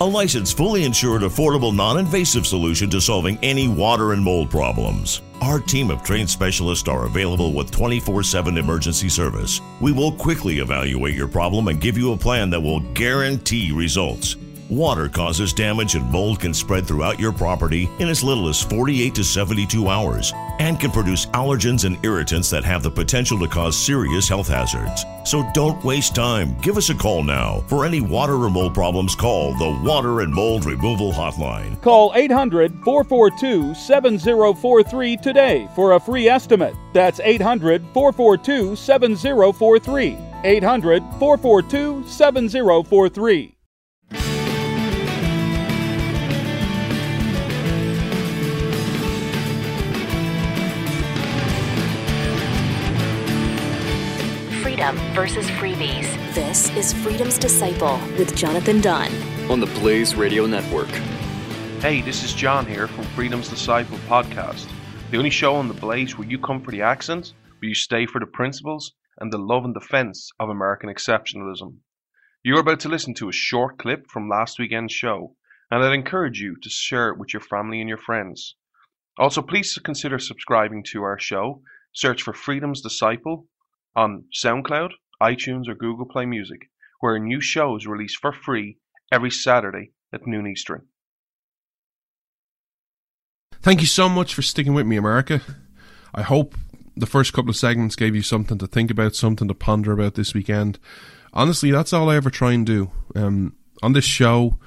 A licensed, fully insured, affordable, non invasive solution to solving any water and mold problems. Our team of trained specialists are available with 24 7 emergency service. We will quickly evaluate your problem and give you a plan that will guarantee results. Water causes damage and mold can spread throughout your property in as little as 48 to 72 hours and can produce allergens and irritants that have the potential to cause serious health hazards. So don't waste time. Give us a call now. For any water or mold problems, call the Water and Mold Removal Hotline. Call 800 442 7043 today for a free estimate. That's 800 442 7043. 800 442 7043. Freedom versus freebies. This is Freedom's Disciple with Jonathan Dunn on the Blaze Radio Network. Hey, this is John here from Freedom's Disciple podcast, the only show on the Blaze where you come for the accents, but you stay for the principles and the love and defense of American exceptionalism. You're about to listen to a short clip from last weekend's show, and I'd encourage you to share it with your family and your friends. Also, please consider subscribing to our show. Search for Freedom's Disciple on SoundCloud, iTunes, or Google Play Music, where new show is released for free every Saturday at noon Eastern. Thank you so much for sticking with me, America. I hope the first couple of segments gave you something to think about, something to ponder about this weekend. Honestly, that's all I ever try and do. Um, on this show,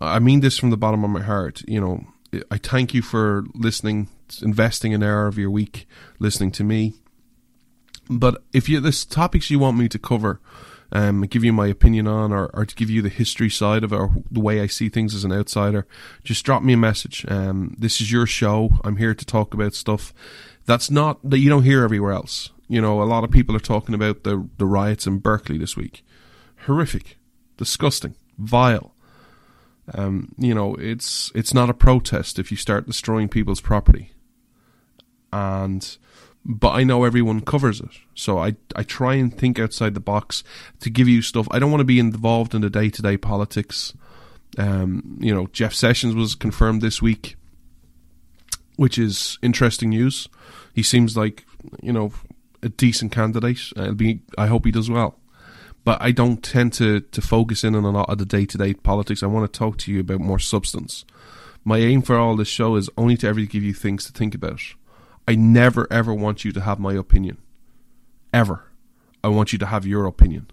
I mean this from the bottom of my heart. You know, I thank you for listening, investing an hour of your week listening to me. But if you there's topics you want me to cover, um, give you my opinion on, or, or to give you the history side of it, or the way I see things as an outsider, just drop me a message. Um, this is your show. I'm here to talk about stuff that's not that you don't hear everywhere else. You know, a lot of people are talking about the the riots in Berkeley this week. Horrific, disgusting, vile. Um, you know, it's it's not a protest if you start destroying people's property. And but I know everyone covers it. So I, I try and think outside the box to give you stuff. I don't want to be involved in the day to day politics. Um, you know, Jeff Sessions was confirmed this week, which is interesting news. He seems like, you know, a decent candidate. It'll be, I hope he does well. But I don't tend to, to focus in on a lot of the day to day politics. I want to talk to you about more substance. My aim for all this show is only to ever give you things to think about I never ever want you to have my opinion. Ever. I want you to have your opinion.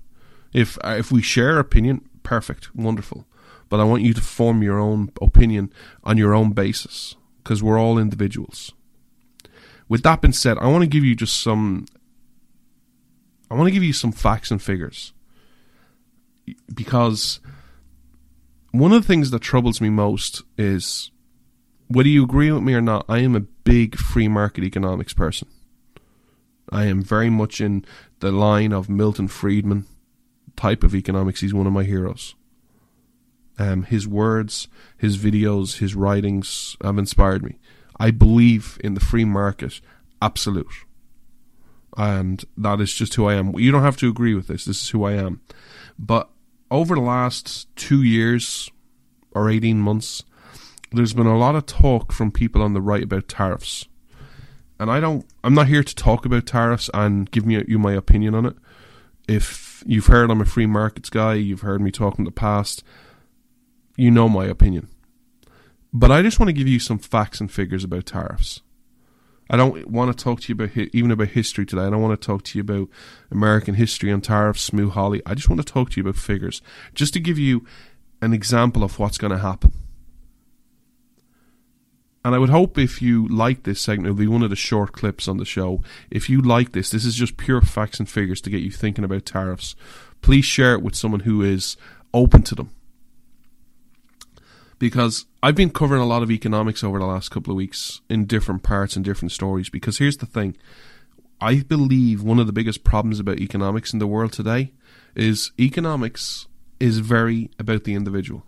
If uh, if we share opinion, perfect, wonderful. But I want you to form your own opinion on your own basis because we're all individuals. With that being said, I want to give you just some I want to give you some facts and figures. Because one of the things that troubles me most is whether you agree with me or not, I am a big free market economics person. I am very much in the line of Milton Friedman type of economics. He's one of my heroes. Um, his words, his videos, his writings have inspired me. I believe in the free market, absolute. And that is just who I am. You don't have to agree with this. This is who I am. But over the last two years or 18 months, there's been a lot of talk from people on the right about tariffs. And I don't I'm not here to talk about tariffs and give me you my opinion on it. If you've heard I'm a free markets guy, you've heard me talk in the past, you know my opinion. But I just want to give you some facts and figures about tariffs. I don't want to talk to you about even about history today. I don't want to talk to you about American history and tariffs, Smoot-Hawley. I just want to talk to you about figures, just to give you an example of what's going to happen. And I would hope if you like this segment, it'll be one of the short clips on the show. If you like this, this is just pure facts and figures to get you thinking about tariffs. Please share it with someone who is open to them. Because I've been covering a lot of economics over the last couple of weeks in different parts and different stories. Because here's the thing I believe one of the biggest problems about economics in the world today is economics is very about the individual.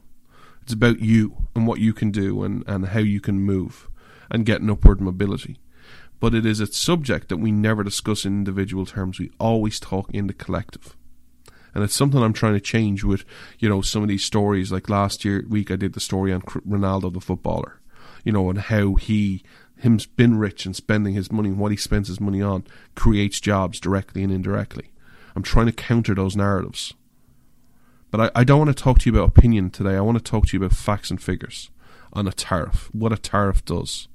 It's about you and what you can do and, and how you can move and get an upward mobility. But it is a subject that we never discuss in individual terms. We always talk in the collective. And it's something I'm trying to change with, you know, some of these stories. Like last year week, I did the story on Ronaldo, the footballer, you know, and how he him's been rich and spending his money and what he spends his money on creates jobs directly and indirectly. I'm trying to counter those narratives. But I, I don't want to talk to you about opinion today. I want to talk to you about facts and figures on a tariff, what a tariff does.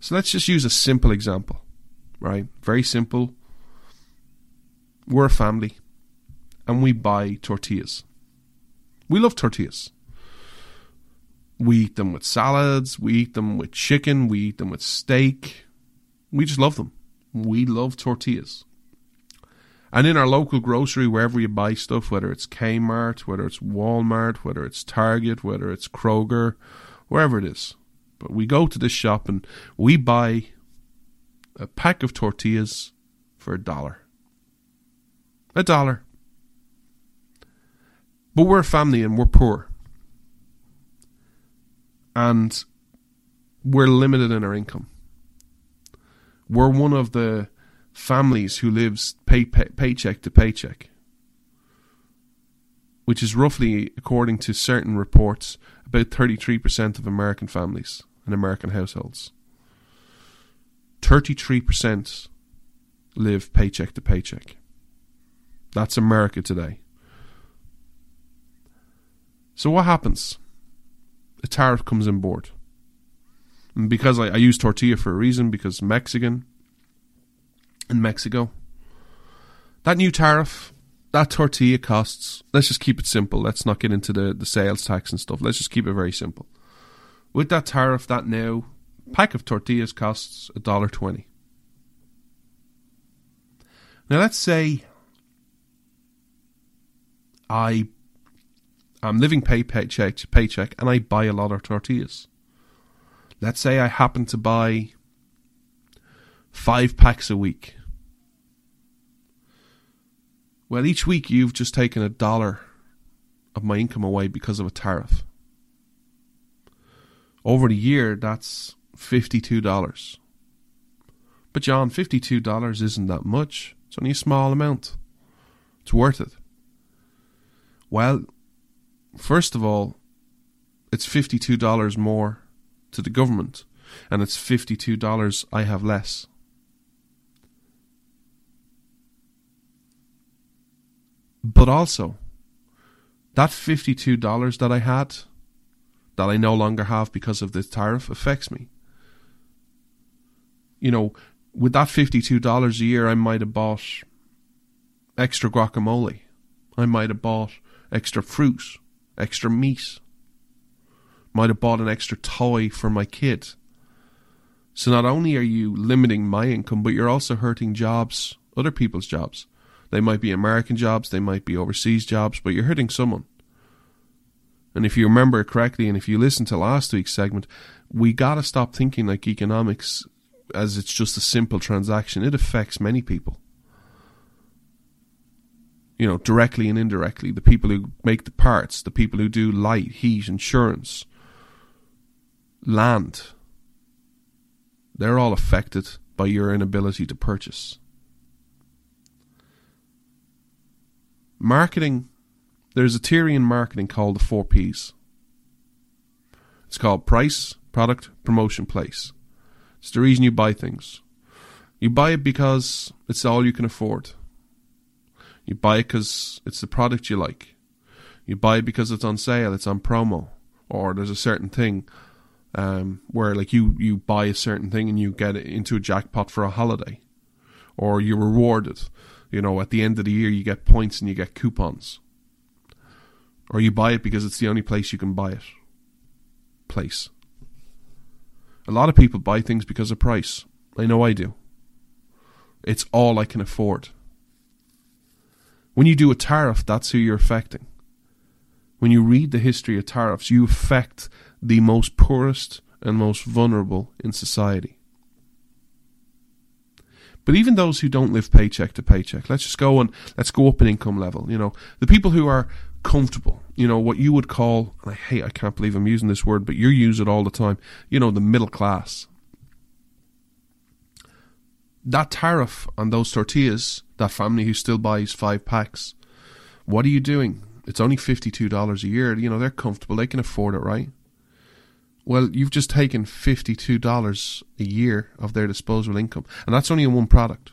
So let's just use a simple example, right? Very simple. We're a family and we buy tortillas. We love tortillas. We eat them with salads, we eat them with chicken, we eat them with steak. We just love them. We love tortillas. And in our local grocery, wherever you buy stuff, whether it's Kmart, whether it's Walmart, whether it's Target, whether it's Kroger, wherever it is. But we go to this shop and we buy a pack of tortillas for a dollar. A dollar. But we're a family and we're poor and we're limited in our income. We're one of the families who lives pay, pay, paycheck to paycheck, which is roughly, according to certain reports, about 33% of American families and American households. 33% live paycheck to paycheck. That's America today. So, what happens? a tariff comes on board. And because I, I use tortilla for a reason, because Mexican in Mexico, that new tariff, that tortilla costs, let's just keep it simple. Let's not get into the, the sales tax and stuff. Let's just keep it very simple. With that tariff, that now pack of tortillas costs a dollar twenty. Now let's say I I'm living pay paycheck to paycheck and I buy a lot of tortillas. Let's say I happen to buy five packs a week. Well, each week you've just taken a dollar of my income away because of a tariff. Over the year, that's $52. But, John, $52 isn't that much. It's only a small amount. It's worth it. Well, first of all, it's $52 more to the government, and it's $52 I have less. But also, that $52 that I had, that I no longer have because of the tariff, affects me. You know, with that $52 a year, I might have bought extra guacamole. I might have bought extra fruit extra meat. Might have bought an extra toy for my kid. So not only are you limiting my income, but you're also hurting jobs, other people's jobs. They might be American jobs, they might be overseas jobs, but you're hurting someone. And if you remember correctly, and if you listen to last week's segment, we gotta stop thinking like economics as it's just a simple transaction. It affects many people you know, directly and indirectly, the people who make the parts, the people who do light, heat, insurance, land, they're all affected by your inability to purchase. Marketing, there's a theory in marketing called the four P's. It's called price, product, promotion, place. It's the reason you buy things. You buy it because it's all you can afford. You buy it because it's the product you like. You buy it because it's on sale, it's on promo, or there's a certain thing um, where like you you buy a certain thing and you get it into a jackpot for a holiday, or you're rewarded. You know, at the end of the year, you get points and you get coupons, or you buy it because it's the only place you can buy it. Place. A lot of people buy things because of price. I know I do. It's all I can afford. When you do a tariff, that's who you're affecting. When you read the history of tariffs, you affect the most poorest and most vulnerable in society. But even those who don't live paycheck to paycheck, let's just go and let's go up in income level. You know, the people who are comfortable, you know, what you would call, and I hate, I can't believe I'm using this word, but you use it all the time, you know, the middle class. That tariff on those tortillas, that family who still buys five packs, what are you doing? It's only $52 a year. You know, they're comfortable. They can afford it, right? Well, you've just taken $52 a year of their disposable income. And that's only on one product.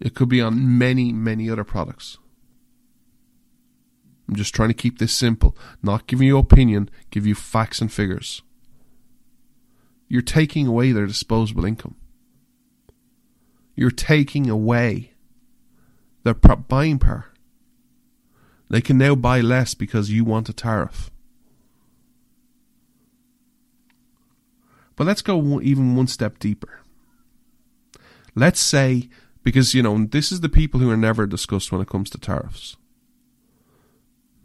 It could be on many, many other products. I'm just trying to keep this simple, not giving you opinion, give you facts and figures. You're taking away their disposable income. You're taking away their buying power. They can now buy less because you want a tariff. But let's go even one step deeper. Let's say, because, you know, this is the people who are never discussed when it comes to tariffs.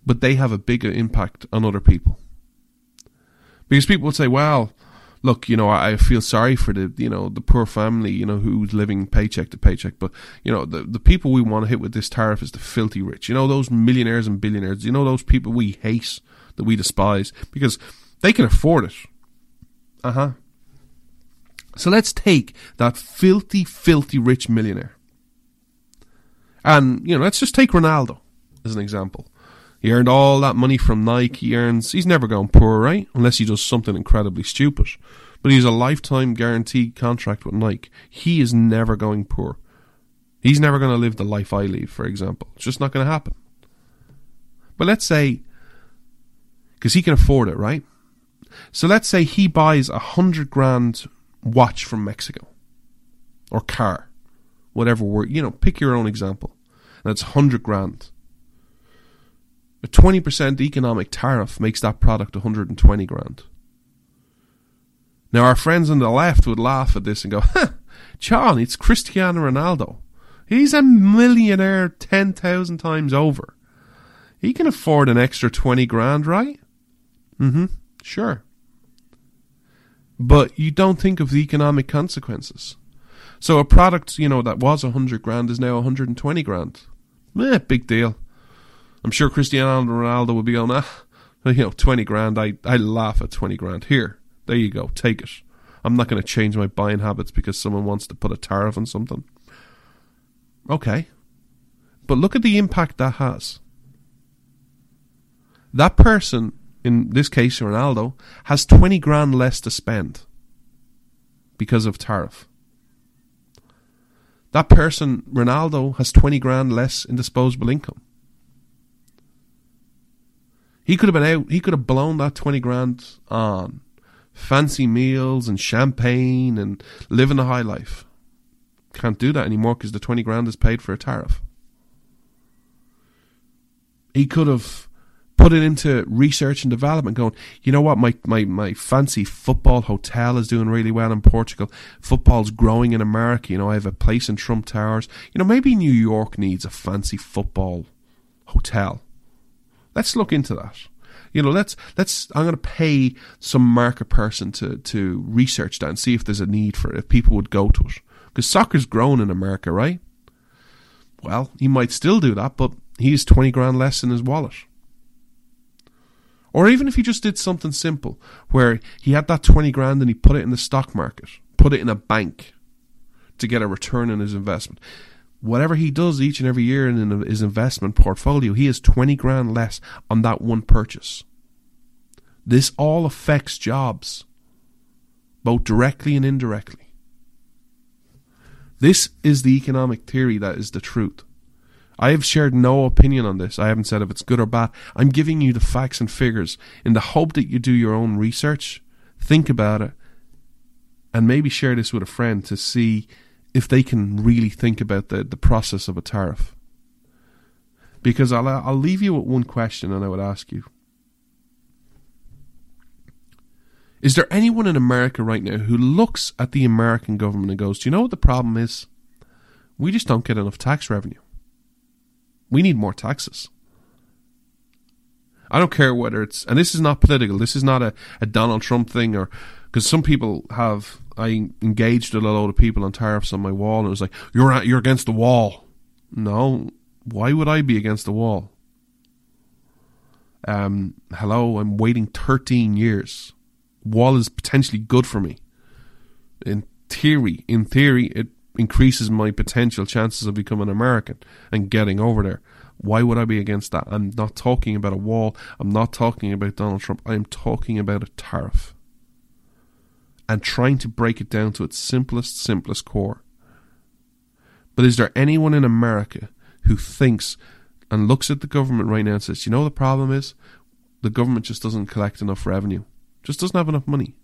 But they have a bigger impact on other people. Because people would say, well, look, you know, I feel sorry for the, you know, the poor family, you know, who's living paycheck to paycheck. But, you know, the, the people we want to hit with this tariff is the filthy rich. You know, those millionaires and billionaires. You know, those people we hate, that we despise, because they can afford it. Uh huh. So let's take that filthy, filthy rich millionaire. And, you know, let's just take Ronaldo as an example. He earned all that money from Nike. He earns, he's never gone poor, right? Unless he does something incredibly stupid. But he's a lifetime guaranteed contract with Nike. He is never going poor. He's never going to live the life I live, for example. It's just not going to happen. But let's say, because he can afford it, right? So let's say he buys a hundred grand watch from Mexico or car, whatever word, you know, pick your own example. It's 100 grand. A 20% economic tariff makes that product 120 grand. Now, our friends on the left would laugh at this and go, huh, John, it's Cristiano Ronaldo. He's a millionaire 10,000 times over. He can afford an extra 20 grand, right? Mm hmm, sure but you don't think of the economic consequences. So a product, you know, that was 100 grand is now 120 grand. Eh, big deal. I'm sure Cristiano Ronaldo would be going, ah, you know, 20 grand. I, I laugh at 20 grand. Here, there you go, take it. I'm not going to change my buying habits because someone wants to put a tariff on something. Okay. But look at the impact that has. That person in this case Ronaldo, has 20 grand less to spend because of tariff. That person, Ronaldo, has 20 grand less in disposable income. He could have been out, he could have blown that 20 grand on fancy meals and champagne and living a high life. Can't do that anymore because the 20 grand is paid for a tariff. He could have put it into research and development going you know what? My, my, my fancy football hotel is doing really well in portugal. Football's growing in america. You know i have a place in trump towers. You know maybe new york needs a fancy football hotel. Let's look into that. You know let's let's i'm going to pay some market person to to research that and see if there's a need for it if people would go to it. Because soccer's grown in america right? Well he might still do that but he's 20 grand less in his wallet or even if he just did something simple where he had that 20 grand and he put it in the stock market, put it in a bank to get a return on his investment. Whatever he does each and every year in his investment portfolio, he has 20 grand less on that one purchase. This all affects jobs, both directly and indirectly. This is the economic theory that is the truth. I have shared no opinion on this. I haven't said if it's good or bad. I'm giving you the facts and figures in the hope that you do your own research, think about it, and maybe share this with a friend to see if they can really think about the, the process of a tariff. Because I'll, I'll leave you with one question and I would ask you. Is there anyone in America right now who looks at the American government and goes, Do you know what the problem is? We just don't get enough tax revenue. We need more taxes. I don't care whether it's, and this is not political. This is not a, a Donald Trump thing, or because some people have. I engaged with a load of people on tariffs on my wall, and it was like, "You're at, you're against the wall." No, why would I be against the wall? Um, hello, I'm waiting 13 years. Wall is potentially good for me. In theory, in theory, it increases my potential chances of becoming American and getting over there. Why would I be against that? I'm not talking about a wall. I'm not talking about Donald Trump. I am talking about a tariff. And trying to break it down to its simplest, simplest core. But is there anyone in America who thinks and looks at the government right now and says, you know the problem is? The government just doesn't collect enough revenue. Just doesn't have enough money.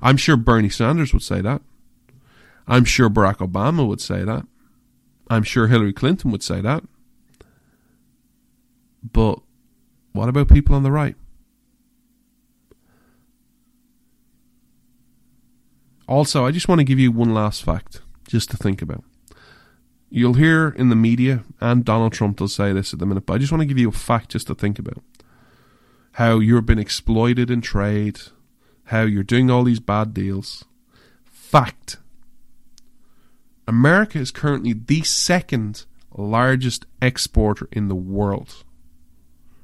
I'm sure Bernie Sanders would say that. I'm sure Barack Obama would say that. I'm sure Hillary Clinton would say that. But what about people on the right? Also, I just want to give you one last fact just to think about. You'll hear in the media, and Donald Trump will say this at the minute, but I just want to give you a fact just to think about. How you've been exploited in trade, how you're doing all these bad deals. Fact. America is currently the second largest exporter in the world.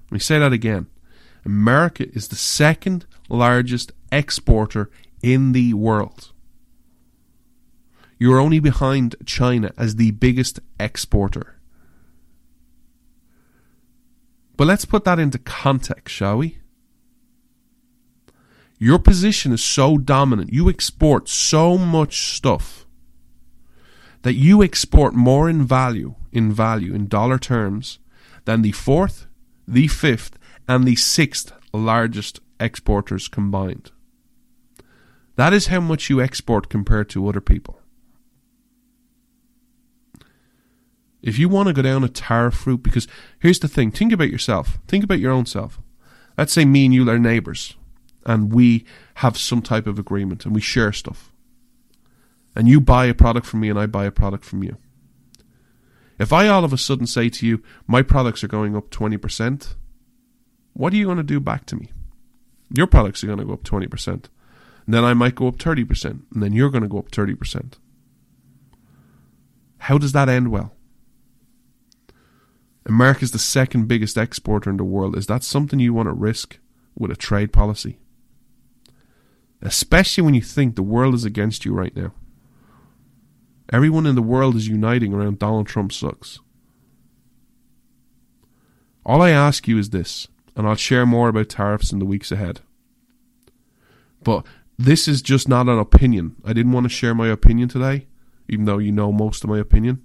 Let me say that again. America is the second largest exporter in the world. You're only behind China as the biggest exporter. But let's put that into context, shall we? Your position is so dominant, you export so much stuff that you export more in value, in value, in dollar terms, than the fourth, the fifth, and the sixth largest exporters combined. That is how much you export compared to other people. If you want to go down a tariff route, because here's the thing think about yourself, think about your own self. Let's say me and you are neighbours, and we have some type of agreement and we share stuff. And you buy a product from me and I buy a product from you. If I all of a sudden say to you, my products are going up 20%, what are you going to do back to me? Your products are going to go up 20%. And then I might go up 30%. And then you're going to go up 30%. How does that end well? America's the second biggest exporter in the world. Is that something you want to risk with a trade policy? Especially when you think the world is against you right now. Everyone in the world is uniting around Donald Trump sucks. All I ask you is this, and I'll share more about tariffs in the weeks ahead. But this is just not an opinion. I didn't want to share my opinion today, even though you know most of my opinion.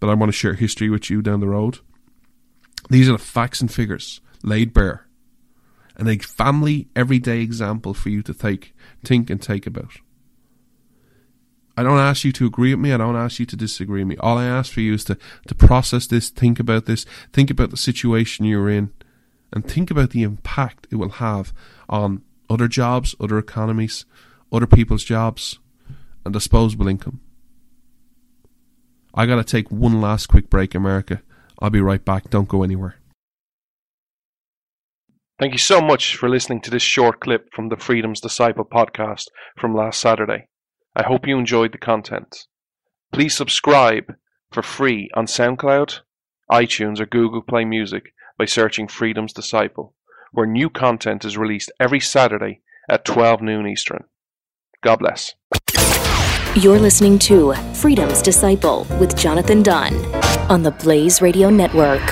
But I want to share history with you down the road. These are the facts and figures laid bare. And a family everyday example for you to take, think and take about. I don't ask you to agree with me. I don't ask you to disagree with me. All I ask for you is to, to process this, think about this, think about the situation you're in, and think about the impact it will have on other jobs, other economies, other people's jobs, and disposable income. I gotta take one last quick break, America. I'll be right back. Don't go anywhere. Thank you so much for listening to this short clip from the Freedom's Disciple podcast from last Saturday. I hope you enjoyed the content. Please subscribe for free on SoundCloud, iTunes, or Google Play Music by searching Freedom's Disciple, where new content is released every Saturday at 12 noon Eastern. God bless. You're listening to Freedom's Disciple with Jonathan Dunn on the Blaze Radio Network.